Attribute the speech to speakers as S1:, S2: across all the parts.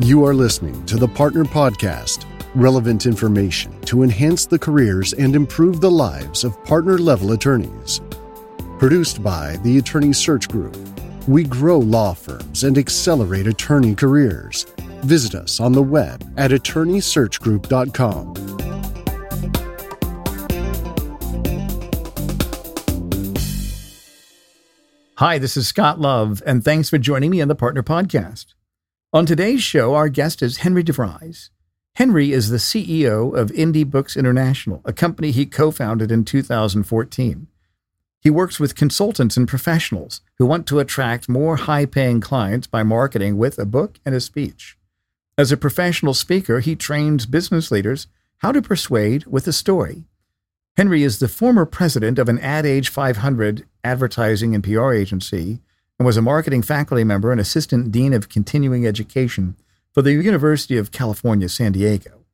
S1: You are listening to the Partner Podcast relevant information to enhance the careers and improve the lives of partner level attorneys. Produced by the Attorney Search Group, we grow law firms and accelerate attorney careers. Visit us on the web at attorneysearchgroup.com.
S2: Hi, this is Scott Love, and thanks for joining me on the Partner Podcast. On today's show, our guest is Henry DeVries. Henry is the CEO of Indie Books International, a company he co founded in 2014. He works with consultants and professionals who want to attract more high paying clients by marketing with a book and a speech. As a professional speaker, he trains business leaders how to persuade with a story. Henry is the former president of an Ad Age 500 advertising and PR agency and was a marketing faculty member and assistant dean of continuing education for the University of California, San Diego.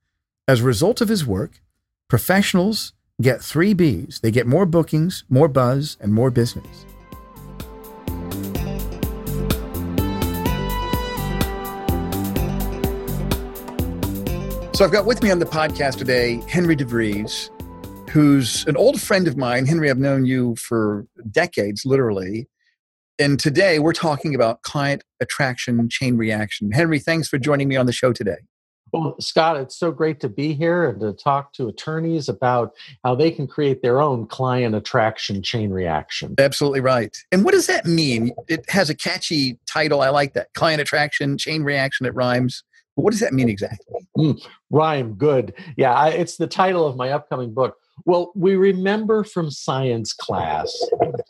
S2: As a result of his work, professionals get three B's they get more bookings, more buzz, and more business. So I've got with me on the podcast today Henry DeVries, who's an old friend of mine. Henry, I've known you for decades, literally. And today we're talking about client attraction chain reaction. Henry, thanks for joining me on the show today.
S3: Well, Scott, it's so great to be here and to talk to attorneys about how they can create their own client attraction chain reaction.
S2: Absolutely right. And what does that mean? It has a catchy title. I like that. Client attraction, chain reaction, it rhymes. But what does that mean exactly?
S3: Mm, rhyme, good. Yeah, I, it's the title of my upcoming book. Well, we remember from science class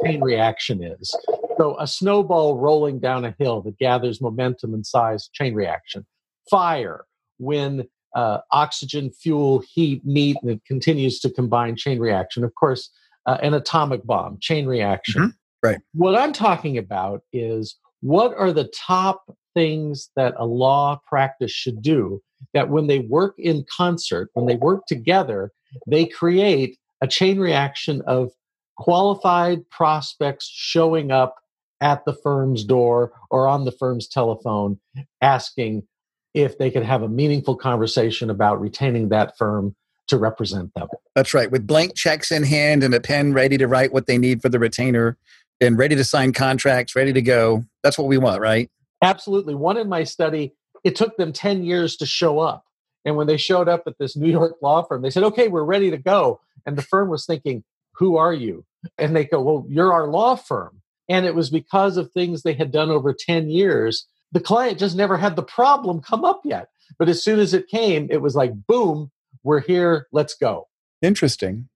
S3: chain reaction is. So, a snowball rolling down a hill that gathers momentum and size, chain reaction. Fire, when uh, oxygen, fuel, heat meet and it continues to combine, chain reaction. Of course, uh, an atomic bomb, chain reaction.
S2: Mm-hmm. Right.
S3: What I'm talking about is what are the top things that a law practice should do that when they work in concert, when they work together, they create a chain reaction of qualified prospects showing up at the firm's door or on the firm's telephone asking if they could have a meaningful conversation about retaining that firm to represent them.
S2: That's right. With blank checks in hand and a pen ready to write what they need for the retainer and ready to sign contracts, ready to go. That's what we want, right?
S3: Absolutely. One in my study, it took them 10 years to show up. And when they showed up at this New York law firm, they said, okay, we're ready to go. And the firm was thinking, who are you? And they go, well, you're our law firm. And it was because of things they had done over 10 years. The client just never had the problem come up yet. But as soon as it came, it was like, boom, we're here, let's go.
S2: Interesting.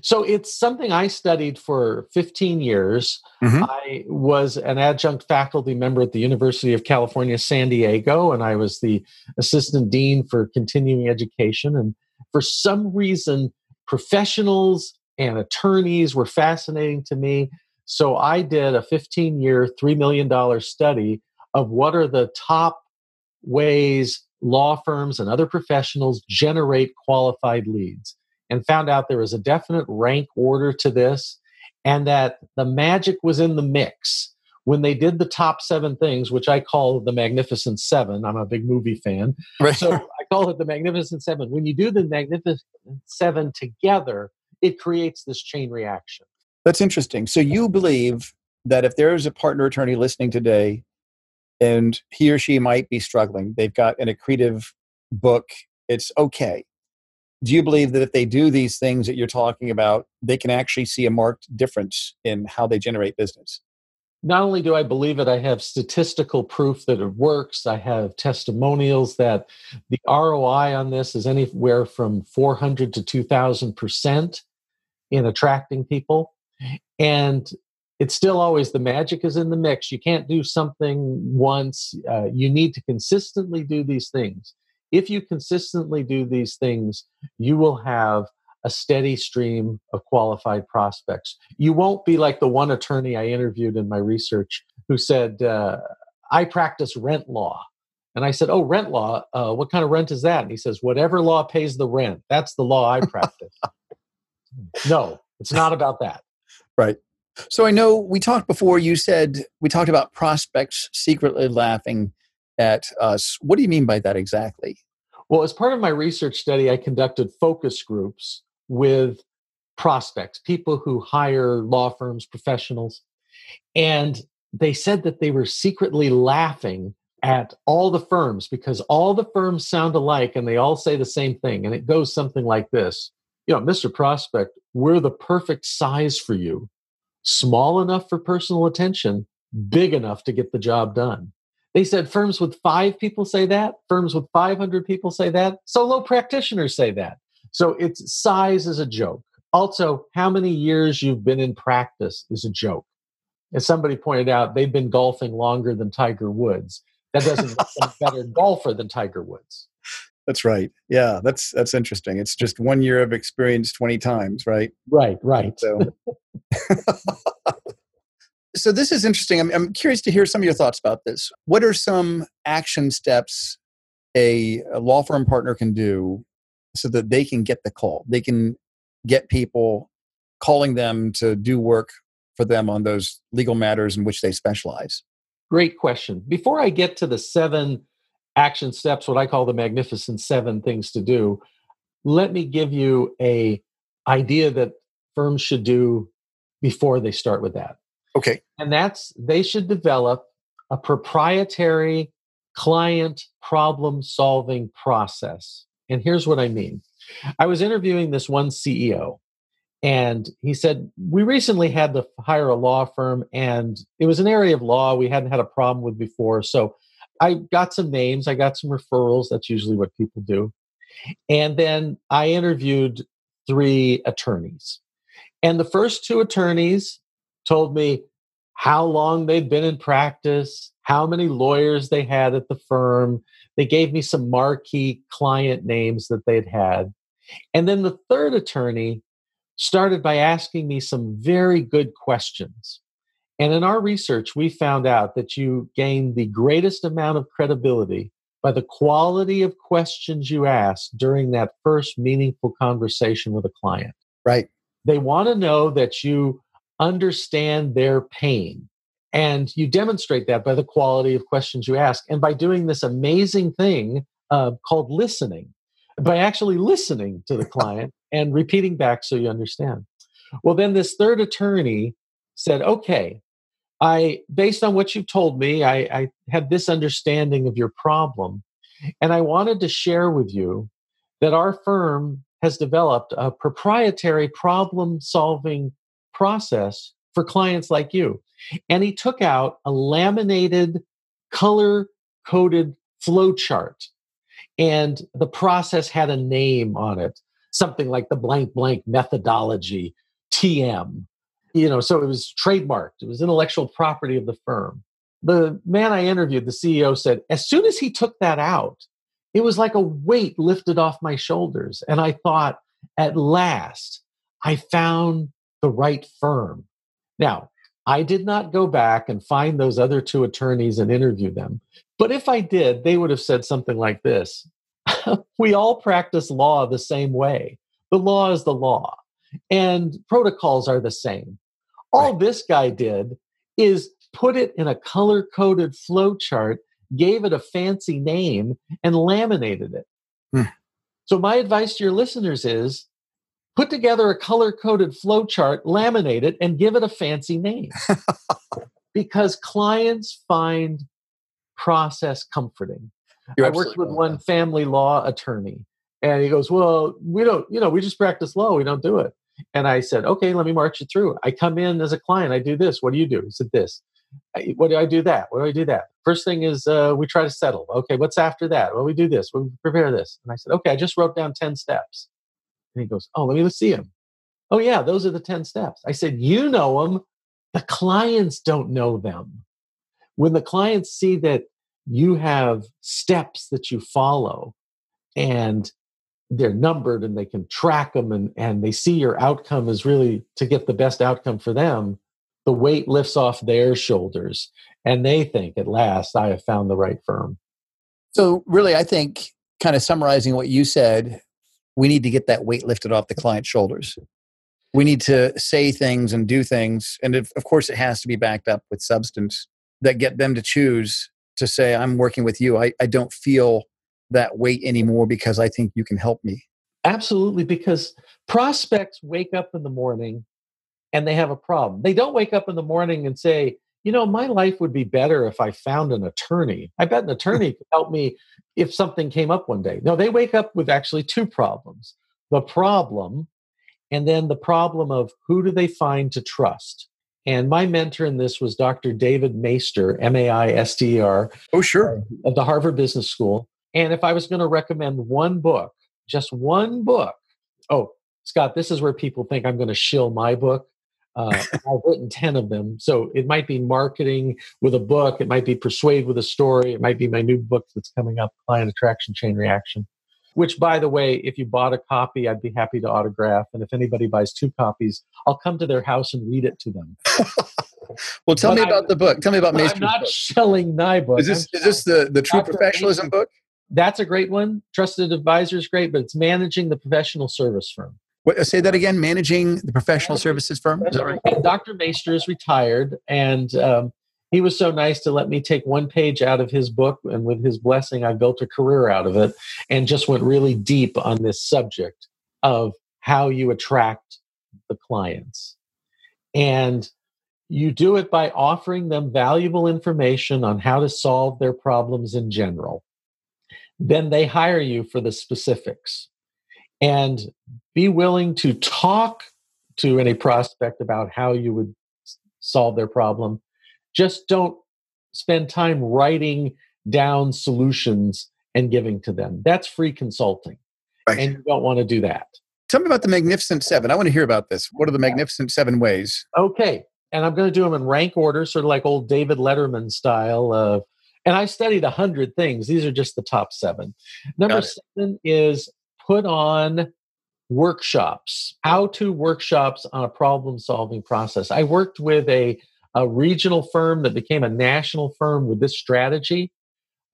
S3: So it's something I studied for 15 years. Mm-hmm. I was an adjunct faculty member at the University of California, San Diego, and I was the assistant dean for continuing education. And for some reason, professionals and attorneys were fascinating to me. So I did a 15 year, $3 million study of what are the top ways law firms and other professionals generate qualified leads and found out there was a definite rank order to this and that the magic was in the mix when they did the top seven things, which I call the Magnificent Seven. I'm a big movie fan. Right. So I call it the Magnificent Seven. When you do the Magnificent Seven together, it creates this chain reaction.
S2: That's interesting. So you believe that if there is a partner attorney listening today and he or she might be struggling, they've got an accretive book, it's okay do you believe that if they do these things that you're talking about, they can actually see a marked difference in how they generate business?
S3: Not only do I believe it, I have statistical proof that it works. I have testimonials that the ROI on this is anywhere from 400 to 2,000% in attracting people. And it's still always the magic is in the mix. You can't do something once, uh, you need to consistently do these things if you consistently do these things, you will have a steady stream of qualified prospects. You won't be like the one attorney I interviewed in my research who said, uh, I practice rent law. And I said, Oh, rent law? Uh, what kind of rent is that? And he says, Whatever law pays the rent. That's the law I practice. no, it's not about that.
S2: Right. So I know we talked before, you said we talked about prospects secretly laughing at us. What do you mean by that exactly?
S3: Well, as part of my research study, I conducted focus groups with prospects, people who hire law firms, professionals. And they said that they were secretly laughing at all the firms because all the firms sound alike and they all say the same thing. And it goes something like this You know, Mr. Prospect, we're the perfect size for you, small enough for personal attention, big enough to get the job done. They said firms with five people say that, firms with 500 people say that, solo practitioners say that. So it's size is a joke. Also, how many years you've been in practice is a joke. As somebody pointed out, they've been golfing longer than Tiger Woods. That doesn't make them a better golfer than Tiger Woods.
S2: That's right. Yeah, that's that's interesting. It's just one year of experience twenty times, right?
S3: Right, right.
S2: So, so this is interesting. I'm, I'm curious to hear some of your thoughts about this. What are some action steps a, a law firm partner can do so that they can get the call? They can get people calling them to do work for them on those legal matters in which they specialize?
S3: Great question. Before I get to the seven action steps, what I call the magnificent seven things to do, let me give you a idea that firms should do before they start with that.
S2: Okay.
S3: And that's they should develop a proprietary client problem solving process. And here's what I mean. I was interviewing this one CEO, and he said, We recently had to hire a law firm, and it was an area of law we hadn't had a problem with before. So I got some names, I got some referrals. That's usually what people do. And then I interviewed three attorneys. And the first two attorneys told me how long they'd been in practice, how many lawyers they had at the firm. They gave me some marquee client names that they'd had. And then the third attorney started by asking me some very good questions. And in our research, we found out that you gain the greatest amount of credibility by the quality of questions you ask during that first meaningful conversation with a client.
S2: Right.
S3: They want to know that you understand their pain. And you demonstrate that by the quality of questions you ask and by doing this amazing thing uh, called listening by actually listening to the client and repeating back so you understand. Well, then this third attorney said, okay, I, based on what you've told me, I, I had this understanding of your problem. And I wanted to share with you that our firm has developed a proprietary problem solving process for clients like you. And he took out a laminated, color coded flow chart and the process had a name on it, something like the blank blank methodology, TM. You know, so it was trademarked, it was intellectual property of the firm. The man I interviewed, the CEO, said, as soon as he took that out, it was like a weight lifted off my shoulders. And I thought, at last, I found the right firm. Now, I did not go back and find those other two attorneys and interview them. But if I did, they would have said something like this We all practice law the same way. The law is the law, and protocols are the same. All right. this guy did is put it in a color coded flow chart, gave it a fancy name, and laminated it. Hmm. So, my advice to your listeners is put together a color coded flow chart, laminate it, and give it a fancy name. because clients find process comforting. You're I worked with one family law attorney, and he goes, Well, we don't, you know, we just practice law, we don't do it. And I said, Okay, let me march you through. I come in as a client, I do this. What do you do? He said, This. What do I do that? What do I do that? First thing is uh, we try to settle. Okay, what's after that? Well, we do this. We prepare this. And I said, Okay, I just wrote down 10 steps. And he goes, Oh, let me see them. Oh, yeah, those are the 10 steps. I said, You know them. The clients don't know them. When the clients see that you have steps that you follow and they're numbered and they can track them and, and they see your outcome is really to get the best outcome for them, the weight lifts off their shoulders and they think at last I have found the right firm.
S2: So, really, I think kind of summarizing what you said, we need to get that weight lifted off the client's shoulders. We need to say things and do things. And if, of course, it has to be backed up with substance that get them to choose to say, I'm working with you. I, I don't feel that weight anymore because I think you can help me.
S3: Absolutely, because prospects wake up in the morning and they have a problem. They don't wake up in the morning and say, you know, my life would be better if I found an attorney. I bet an attorney could help me if something came up one day. No, they wake up with actually two problems the problem, and then the problem of who do they find to trust. And my mentor in this was Dr. David Maister, M A I S T E R.
S2: Oh, sure.
S3: Uh, of the Harvard Business School. And if I was going to recommend one book, just one book, oh, Scott, this is where people think I'm going to shill my book. Uh, I've written 10 of them. So it might be marketing with a book, it might be persuade with a story, it might be my new book that's coming up, Client Attraction Chain Reaction. Which, by the way, if you bought a copy, I'd be happy to autograph. And if anybody buys two copies, I'll come to their house and read it to them.
S2: well, tell but me about I, the book. Tell me about Maister's
S3: I'm not
S2: book.
S3: selling my book.
S2: Is this, is this the, the true Dr. professionalism book?
S3: That's a great one. Trusted Advisor is great, but it's managing the professional service firm.
S2: What, say that again. Managing the professional services firm. Is that right?
S3: Dr. Maister is retired, and um, he was so nice to let me take one page out of his book, and with his blessing, I built a career out of it, and just went really deep on this subject of how you attract the clients, and you do it by offering them valuable information on how to solve their problems in general. Then they hire you for the specifics and be willing to talk to any prospect about how you would solve their problem. Just don't spend time writing down solutions and giving to them. That's free consulting. Right. And you don't want to do that.
S2: Tell me about the Magnificent Seven. I want to hear about this. What are the Magnificent Seven ways?
S3: Okay. And I'm going to do them in rank order, sort of like old David Letterman style. Of, and I studied a hundred things. These are just the top seven. Number seven is put on workshops, how to workshops on a problem solving process. I worked with a, a regional firm that became a national firm with this strategy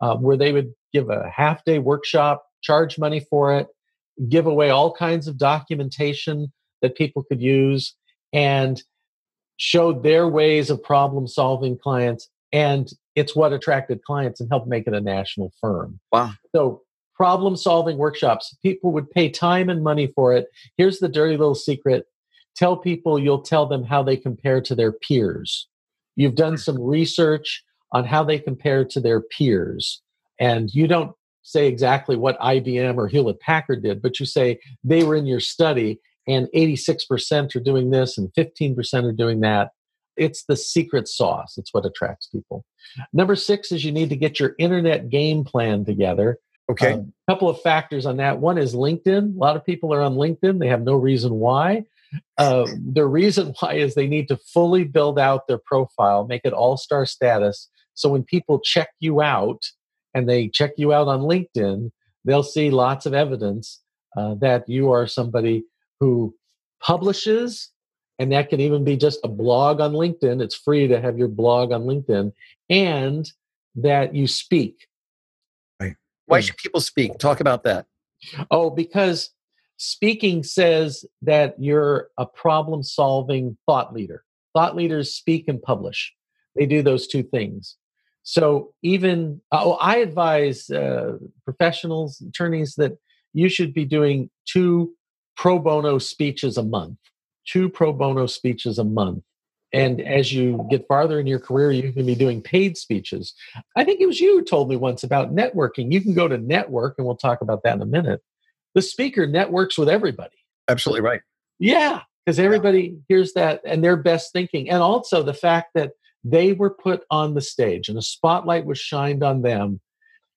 S3: uh, where they would give a half day workshop, charge money for it, give away all kinds of documentation that people could use, and showed their ways of problem solving clients. And it's what attracted clients and helped make it a national firm.
S2: Wow.
S3: So problem solving workshops. People would pay time and money for it. Here's the dirty little secret tell people you'll tell them how they compare to their peers. You've done hmm. some research on how they compare to their peers. And you don't say exactly what IBM or Hewlett Packard did, but you say they were in your study and 86% are doing this and 15% are doing that. It's the secret sauce. It's what attracts people. Number six is you need to get your internet game plan together.
S2: Okay. A
S3: um, couple of factors on that. One is LinkedIn. A lot of people are on LinkedIn. They have no reason why. Uh, the reason why is they need to fully build out their profile, make it all star status. So when people check you out and they check you out on LinkedIn, they'll see lots of evidence uh, that you are somebody who publishes, and that can even be just a blog on LinkedIn. It's free to have your blog on LinkedIn, and that you speak
S2: why hmm. should people speak? Talk about that.
S3: Oh, because speaking says that you're a problem solving thought leader. Thought leaders speak and publish, they do those two things. So, even, oh, I advise uh, professionals, attorneys, that you should be doing two pro bono speeches a month, two pro bono speeches a month. And as you get farther in your career, you can be doing paid speeches. I think it was you who told me once about networking. You can go to network, and we'll talk about that in a minute. The speaker networks with everybody.
S2: Absolutely right.
S3: Yeah, because everybody yeah. hears that and their best thinking. And also the fact that they were put on the stage and a spotlight was shined on them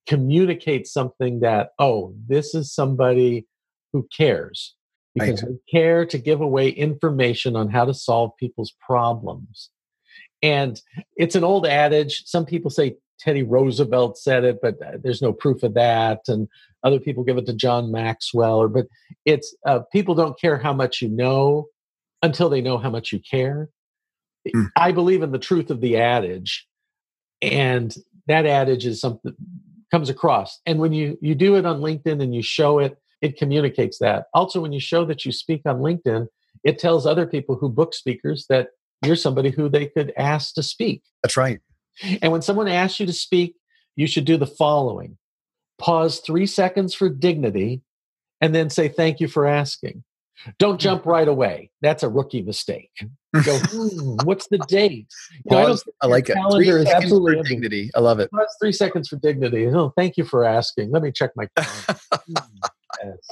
S3: communicates something that, oh, this is somebody who cares because we care to give away information on how to solve people's problems. And it's an old adage. Some people say Teddy Roosevelt said it, but uh, there's no proof of that. And other people give it to John Maxwell. Or, but it's uh, people don't care how much you know until they know how much you care. Mm. I believe in the truth of the adage, and that adage is something comes across. And when you you do it on LinkedIn and you show it, it communicates that. Also, when you show that you speak on LinkedIn, it tells other people who book speakers that you're somebody who they could ask to speak.
S2: That's right.
S3: And when someone asks you to speak, you should do the following pause three seconds for dignity, and then say, Thank you for asking. Don't hmm. jump right away. That's a rookie mistake. Go, hmm, what's the date?
S2: You know, I, I, like it. Three is absolutely for dignity. I love it.
S3: Pause three seconds for dignity. Oh, thank you for asking. Let me check my calendar. Yes.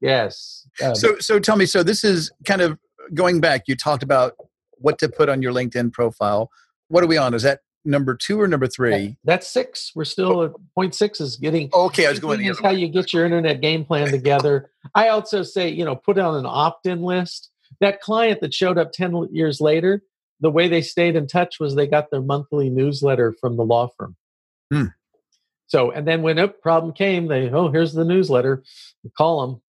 S3: Yes.
S2: Um, so, so tell me. So this is kind of going back. You talked about what to put on your LinkedIn profile. What are we on? Is that number two or number three?
S3: That's six. We're still at point six is getting.
S2: Okay, I was going.
S3: Is how you get your internet game plan together. I also say, you know, put on an opt-in list. That client that showed up ten years later, the way they stayed in touch was they got their monthly newsletter from the law firm. Hmm. So, and then when a problem came, they oh, here's the newsletter. You call them.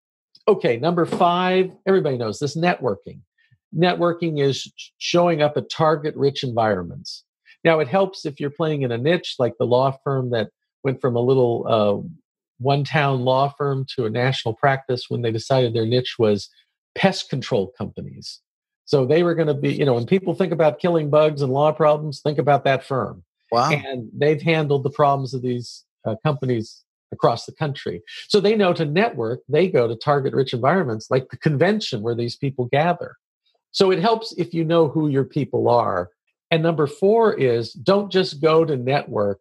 S3: Okay, number five. Everybody knows this networking. Networking is showing up at target-rich environments now, it helps if you're playing in a niche like the law firm that went from a little uh, one town law firm to a national practice when they decided their niche was pest control companies. So they were going to be, you know, when people think about killing bugs and law problems, think about that firm.
S2: Wow.
S3: And they've handled the problems of these uh, companies across the country. So they know to network, they go to target rich environments like the convention where these people gather. So it helps if you know who your people are and number four is don't just go to network,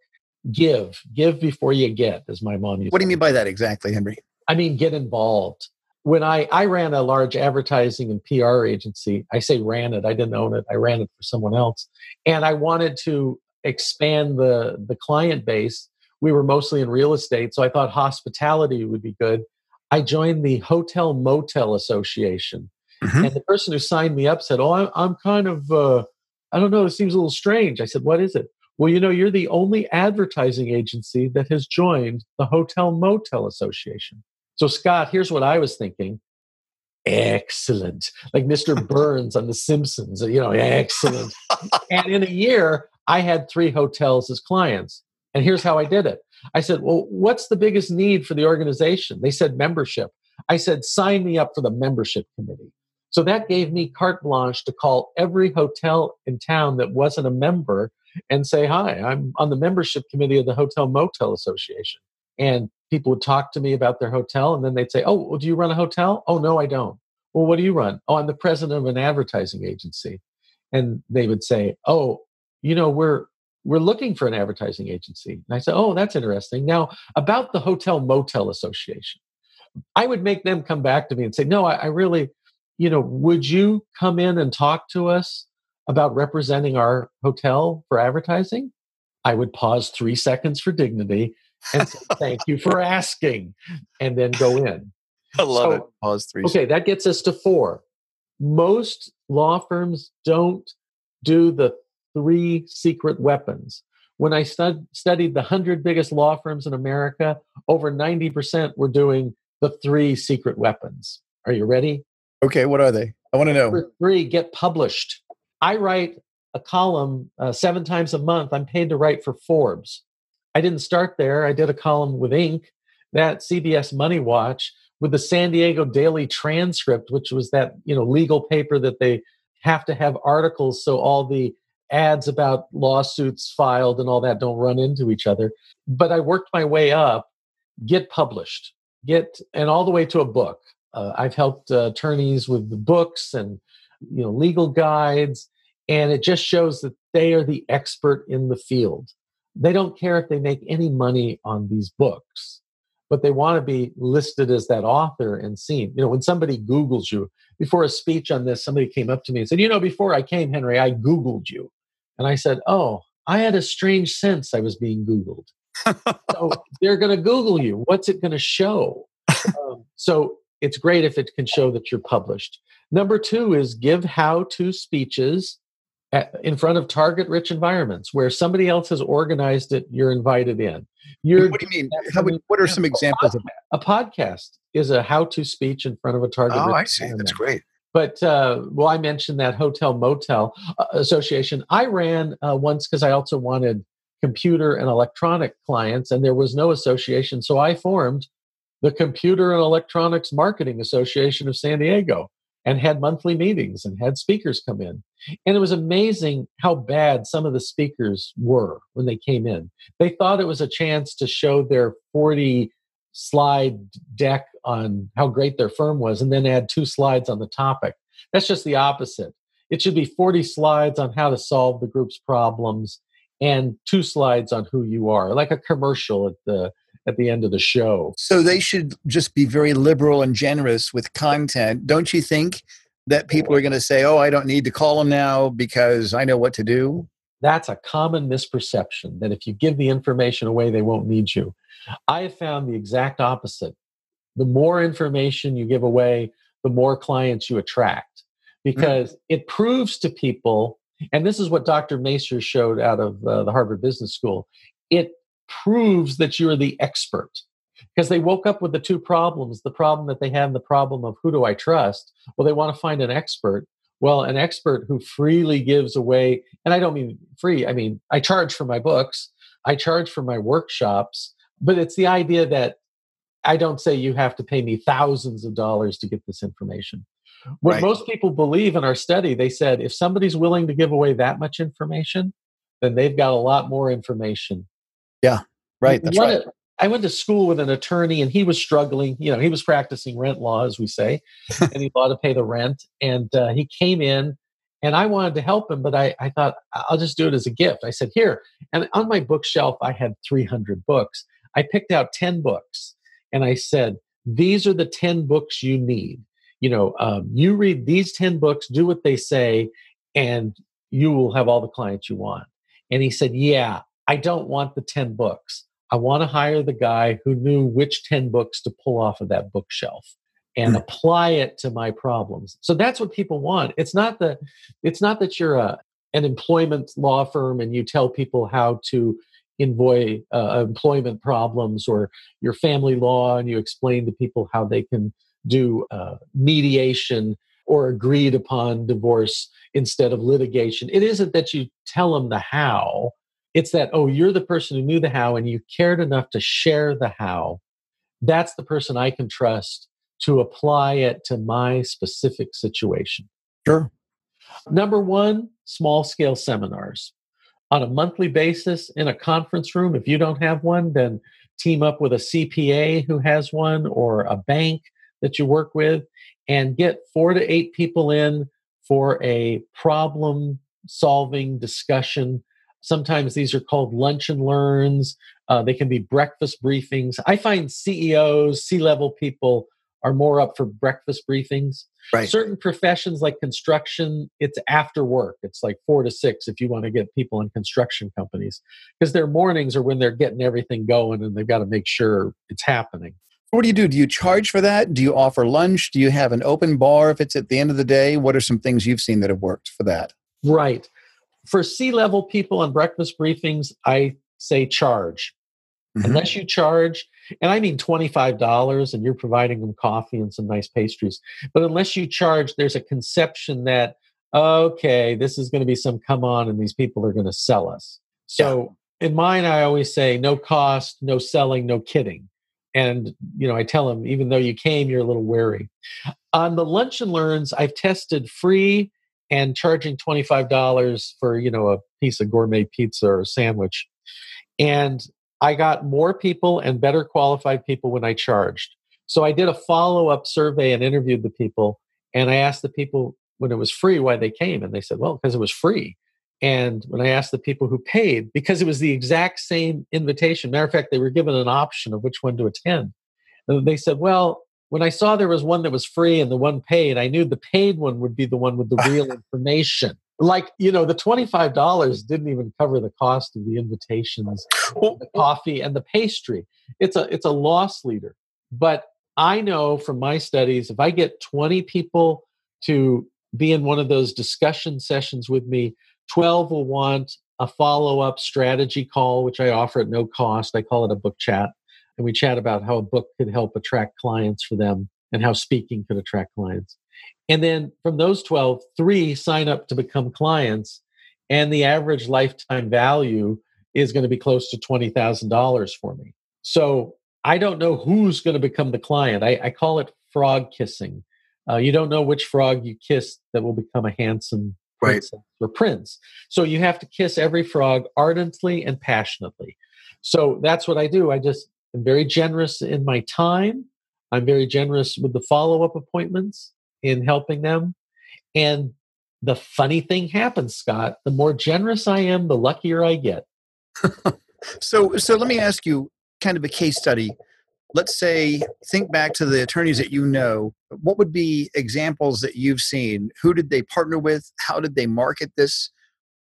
S3: give. Give before you get, as my mom used
S2: What do you mean by that exactly, Henry?
S3: I mean, get involved. When I, I ran a large advertising and PR agency, I say ran it, I didn't own it, I ran it for someone else. And I wanted to expand the, the client base. We were mostly in real estate, so I thought hospitality would be good. I joined the Hotel Motel Association. Mm-hmm. And the person who signed me up said, Oh, I'm, I'm kind of uh, I don't know, it seems a little strange. I said, What is it? Well, you know, you're the only advertising agency that has joined the Hotel Motel Association. So, Scott, here's what I was thinking. Excellent. Like Mr. Burns on The Simpsons, you know, excellent. and in a year, I had three hotels as clients. And here's how I did it I said, Well, what's the biggest need for the organization? They said membership. I said, Sign me up for the membership committee. So that gave me carte blanche to call every hotel in town that wasn't a member and say, Hi, I'm on the membership committee of the Hotel Motel Association. And people would talk to me about their hotel and then they'd say, Oh, well, do you run a hotel? Oh, no, I don't. Well, what do you run? Oh, I'm the president of an advertising agency. And they would say, Oh, you know, we're we're looking for an advertising agency. And I said, Oh, that's interesting. Now, about the Hotel Motel Association, I would make them come back to me and say, No, I, I really you know, would you come in and talk to us about representing our hotel for advertising? I would pause three seconds for dignity and say, thank you for asking, and then go in.
S2: I love so, it. Pause three.
S3: Okay, seconds. that gets us to four. Most law firms don't do the three secret weapons. When I stud- studied the 100 biggest law firms in America, over 90% were doing the three secret weapons. Are you ready?
S2: Okay, what are they? I want to know.
S3: Number three, get published. I write a column uh, seven times a month. I'm paid to write for Forbes. I didn't start there. I did a column with Inc., that CBS Money Watch, with the San Diego Daily Transcript, which was that you know legal paper that they have to have articles so all the ads about lawsuits filed and all that don't run into each other. But I worked my way up, get published, get and all the way to a book. Uh, I've helped uh, attorneys with the books and you know legal guides, and it just shows that they are the expert in the field. They don't care if they make any money on these books, but they want to be listed as that author and seen. You know, when somebody Googles you before a speech on this, somebody came up to me and said, "You know, before I came, Henry, I Googled you," and I said, "Oh." I had a strange sense I was being Googled. so they're going to Google you. What's it going to show? Um, so it's great if it can show that you're published. Number two is give how to speeches at, in front of target rich environments where somebody else has organized it, you're invited in.
S2: You're, what do you mean? How would, what are some examples of
S3: that? A podcast is a how to speech in front of a target
S2: Oh, I see. That's great.
S3: But, uh, well, I mentioned that Hotel Motel uh, Association. I ran uh, once because I also wanted computer and electronic clients, and there was no association. So I formed the Computer and Electronics Marketing Association of San Diego. and had monthly meetings and had speakers come in. And it was amazing how bad some of the speakers were when they came in. They thought it was a chance to show their 40 slide deck on how great their firm was and then add two slides on the topic. That's just the opposite. It should be 40 slides on how to solve the group's problems and two slides on who you are, like a commercial at the at the end of the show.
S2: So they should just be very liberal and generous with content. Don't you think that people are going to say, "Oh, I don't need to call them now because I know what to do"?
S3: That's a common misperception that if you give the information away, they won't need you. I have found the exact opposite. The more information you give away, the more clients you attract because mm. it proves to people, and this is what Dr. Maister showed out of uh, the Harvard Business School, it proves that you're the expert because they woke up with the two problems the problem that they had and the problem of who do I trust? Well, they want to find an expert. Well, an expert who freely gives away, and I don't mean free, I mean, I charge for my books, I charge for my workshops, but it's the idea that I don't say you have to pay me thousands of dollars to get this information. What right. most people believe in our study, they said if somebody's willing to give away that much information, then they've got a lot more information.
S2: Yeah, right. That's right.
S3: I went to school with an attorney and he was struggling. You know, he was practicing rent law, as we say, and he had to pay the rent. And uh, he came in and I wanted to help him, but I, I thought I'll just do it as a gift. I said, Here. And on my bookshelf, I had 300 books. I picked out 10 books and I said, These are the 10 books you need. You know, um, you read these 10 books, do what they say, and you will have all the clients you want. And he said, Yeah, I don't want the 10 books. I want to hire the guy who knew which 10 books to pull off of that bookshelf and mm. apply it to my problems. So that's what people want. It's not that it's not that you're a an employment law firm and you tell people how to invoice uh, employment problems or your family law and you explain to people how they can do uh, mediation or agreed upon divorce instead of litigation. It isn't that you tell them the how, it's that, oh, you're the person who knew the how and you cared enough to share the how. That's the person I can trust to apply it to my specific situation.
S2: Sure.
S3: Number one, small scale seminars on a monthly basis in a conference room. If you don't have one, then team up with a CPA who has one or a bank that you work with and get four to eight people in for a problem solving discussion. Sometimes these are called lunch and learns. Uh, they can be breakfast briefings. I find CEOs, C level people are more up for breakfast briefings.
S2: Right.
S3: Certain professions like construction, it's after work. It's like four to six if you want to get people in construction companies because their mornings are when they're getting everything going and they've got to make sure it's happening.
S2: What do you do? Do you charge for that? Do you offer lunch? Do you have an open bar if it's at the end of the day? What are some things you've seen that have worked for that?
S3: Right. For C level people on breakfast briefings, I say charge. Mm-hmm. Unless you charge, and I mean $25 and you're providing them coffee and some nice pastries, but unless you charge, there's a conception that, okay, this is going to be some come on and these people are going to sell us. So yeah. in mine, I always say no cost, no selling, no kidding. And, you know, I tell them, even though you came, you're a little wary. On the lunch and learns, I've tested free and charging $25 for, you know, a piece of gourmet pizza or a sandwich. And I got more people and better qualified people when I charged. So I did a follow up survey and interviewed the people. And I asked the people when it was free why they came. And they said, well, because it was free. And when I asked the people who paid, because it was the exact same invitation, matter of fact, they were given an option of which one to attend. And they said, well, when I saw there was one that was free and the one paid, I knew the paid one would be the one with the real information. Like you know the $25 didn't even cover the cost of the invitations the coffee and the pastry. It's a it's a loss leader. But i know from my studies if i get 20 people to be in one of those discussion sessions with me 12 will want a follow-up strategy call which i offer at no cost. I call it a book chat and we chat about how a book could help attract clients for them and how speaking could attract clients and then from those 12, three sign up to become clients. And the average lifetime value is going to be close to $20,000 for me. So I don't know who's going to become the client. I, I call it frog kissing. Uh, you don't know which frog you kiss that will become a handsome
S2: right.
S3: or prince. So you have to kiss every frog ardently and passionately. So that's what I do. I just am very generous in my time. I'm very generous with the follow up appointments in helping them. And the funny thing happens, Scott. The more generous I am, the luckier I get.
S2: so, so let me ask you kind of a case study. Let's say, think back to the attorneys that you know. What would be examples that you've seen? Who did they partner with? How did they market this?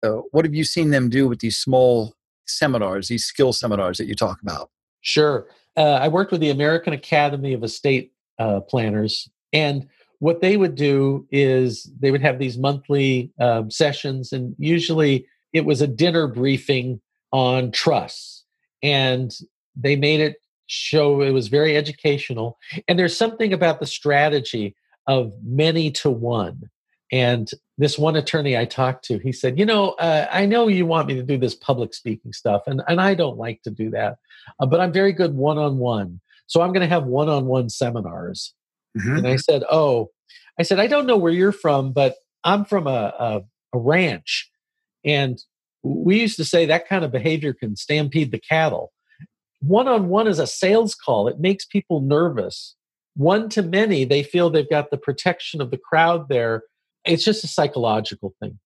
S2: Uh, what have you seen them do with these small seminars, these skill seminars that you talk about?
S3: Sure. Uh, I worked with the American Academy of Estate uh, Planners, and what they would do is they would have these monthly um, sessions, and usually it was a dinner briefing on trusts. And they made it show it was very educational. And there's something about the strategy of many to one. And this one attorney I talked to, he said, You know, uh, I know you want me to do this public speaking stuff, and, and I don't like to do that, uh, but I'm very good one on one. So I'm going to have one on one seminars. Mm-hmm. And I said, Oh, I said, I don't know where you're from, but I'm from a, a, a ranch. And we used to say that kind of behavior can stampede the cattle. One on one is a sales call, it makes people nervous. One to many, they feel they've got the protection of the crowd there it's just a psychological thing.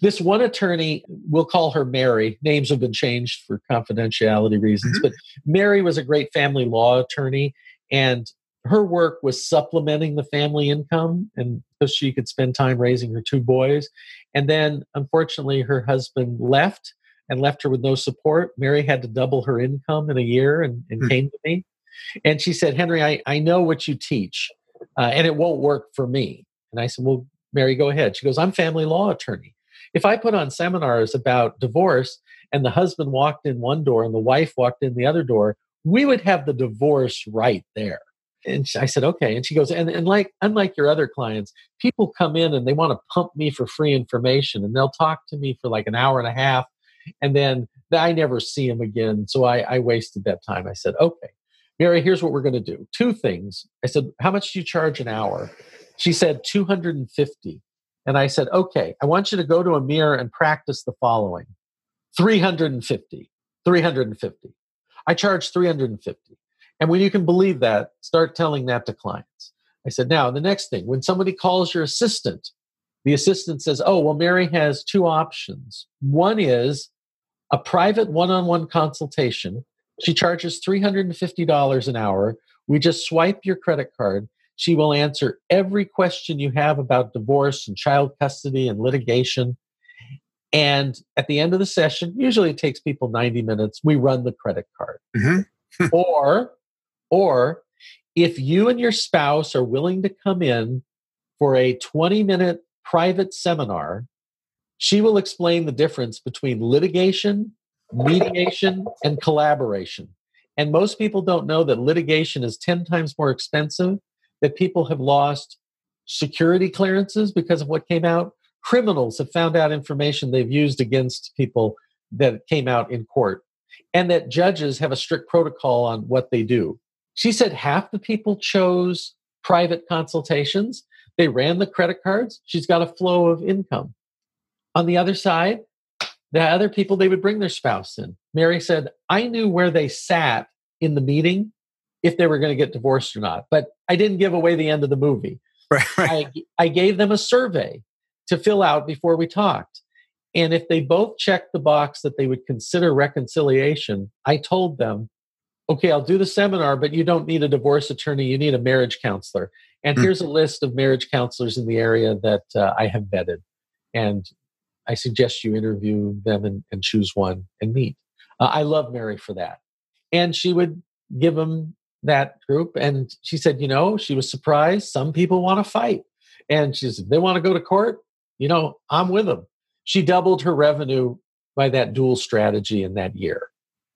S3: This one attorney, we'll call her Mary. Names have been changed for confidentiality reasons, mm-hmm. but Mary was a great family law attorney, and her work was supplementing the family income, and so she could spend time raising her two boys. And then, unfortunately, her husband left and left her with no support. Mary had to double her income in a year, and, and mm-hmm. came to me, and she said, "Henry, I, I know what you teach, uh, and it won't work for me." And I said, "Well, Mary, go ahead. She goes, I'm family law attorney. If I put on seminars about divorce and the husband walked in one door and the wife walked in the other door, we would have the divorce right there. And I said, okay. And she goes, and, and like, unlike your other clients, people come in and they want to pump me for free information and they'll talk to me for like an hour and a half. And then I never see them again. So I, I wasted that time. I said, okay, Mary, here's what we're going to do. Two things. I said, how much do you charge an hour? She said 250. And I said, okay, I want you to go to a mirror and practice the following 350. 350. I charge 350. And when you can believe that, start telling that to clients. I said, now the next thing, when somebody calls your assistant, the assistant says, oh, well, Mary has two options. One is a private one on one consultation. She charges $350 an hour. We just swipe your credit card she will answer every question you have about divorce and child custody and litigation. And at the end of the session, usually it takes people 90 minutes, we run the credit card. Mm-hmm. or, or if you and your spouse are willing to come in for a 20 minute private seminar, she will explain the difference between litigation, mediation, and collaboration. And most people don't know that litigation is 10 times more expensive that people have lost security clearances because of what came out. Criminals have found out information they've used against people that came out in court, and that judges have a strict protocol on what they do. She said half the people chose private consultations. They ran the credit cards. She's got a flow of income. On the other side, the other people, they would bring their spouse in. Mary said, I knew where they sat in the meeting if they were going to get divorced or not. But I didn't give away the end of the movie.
S2: Right, right.
S3: I, I gave them a survey to fill out before we talked. And if they both checked the box that they would consider reconciliation, I told them, okay, I'll do the seminar, but you don't need a divorce attorney. You need a marriage counselor. And mm. here's a list of marriage counselors in the area that uh, I have vetted. And I suggest you interview them and, and choose one and meet. Uh, I love Mary for that. And she would give them that group and she said you know she was surprised some people want to fight. And she said they want to go to court you know i'm with them she doubled her revenue by that dual strategy in that year.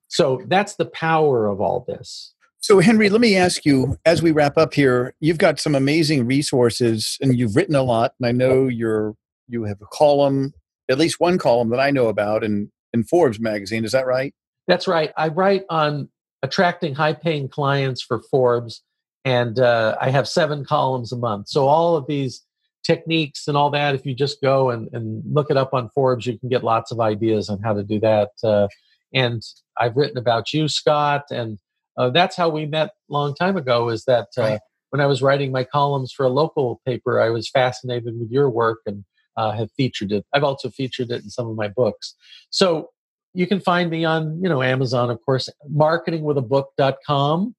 S3: So that's the power of all this.
S2: So henry let me ask you as we wrap up here you've got some amazing resources and you've written a lot and i know you're you have a column at least one column that i know about in in forbes magazine is that right?
S3: That's right. I write on attracting high paying clients for Forbes and uh, I have seven columns a month. So all of these techniques and all that, if you just go and, and look it up on Forbes, you can get lots of ideas on how to do that. Uh, and I've written about you, Scott, and uh, that's how we met a long time ago. Is that uh, right. when I was writing my columns for a local paper, I was fascinated with your work and uh, have featured it. I've also featured it in some of my books. So you can find me on you know Amazon, of course, marketingwithabook.com,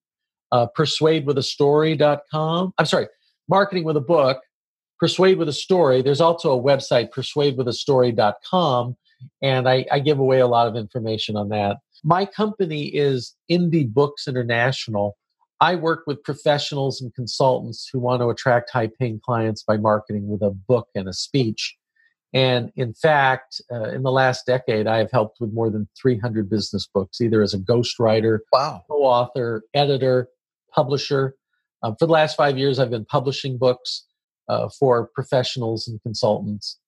S3: uh, persuadewithastory.com. I'm sorry, marketing with a book, persuade with a story. There's also a website, persuadewithastory.com, and I, I give away a lot of information on that. My company is Indie Books International. I work with professionals and consultants who want to attract high paying clients by marketing with a book and a speech. And in fact, uh, in the last decade, I have helped with more than 300 business books, either as a ghostwriter,
S2: wow.
S3: co author, editor, publisher. Um, for the last five years, I've been publishing books uh, for professionals and consultants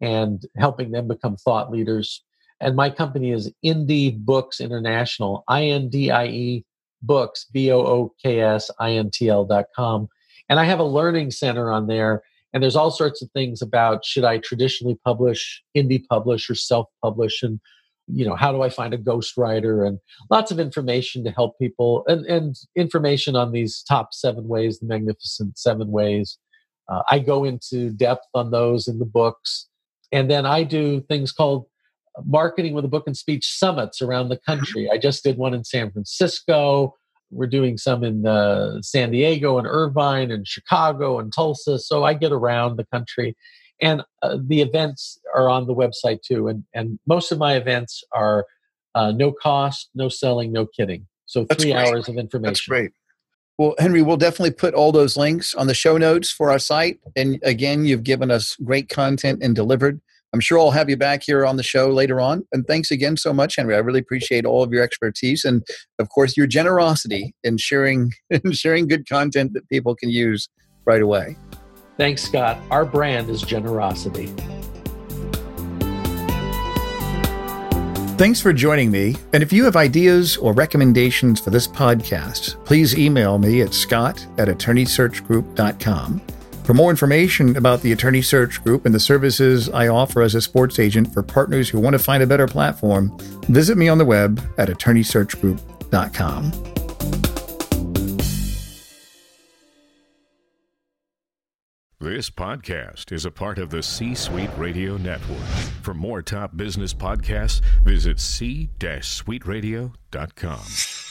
S3: and helping them become thought leaders. And my company is Indie Books International, I N D I E Books, B O O K S I N T L dot com. And I have a learning center on there. And there's all sorts of things about should I traditionally publish, indie publish, or self publish, and you know how do i find a ghostwriter and lots of information to help people and, and information on these top seven ways the magnificent seven ways uh, i go into depth on those in the books and then I do things called marketing with a book and speech summits around the country. I just did one in San Francisco. We're doing some in uh, San Diego and Irvine and Chicago and Tulsa. So I get around the country. And uh, the events are on the website too. And, and most of my events are uh, no cost, no selling, no kidding. So three hours of information.
S2: That's great. Well, Henry, we'll definitely put all those links on the show notes for our site. And again, you've given us great content and delivered. I'm sure I'll have you back here on the show later on. And thanks again so much, Henry. I really appreciate all of your expertise and, of course, your generosity in sharing in sharing good content that people can use right away.
S3: Thanks, Scott. Our brand is generosity.
S2: Thanks for joining me. And if you have ideas or recommendations for this podcast, please email me at scott at attorneysearchgroup.com. For more information about the Attorney Search Group and the services I offer as a sports agent for partners who want to find a better platform, visit me on the web at attorneysearchgroup.com.
S4: This podcast is a part of the C Suite Radio Network. For more top business podcasts, visit c-suiteradio.com.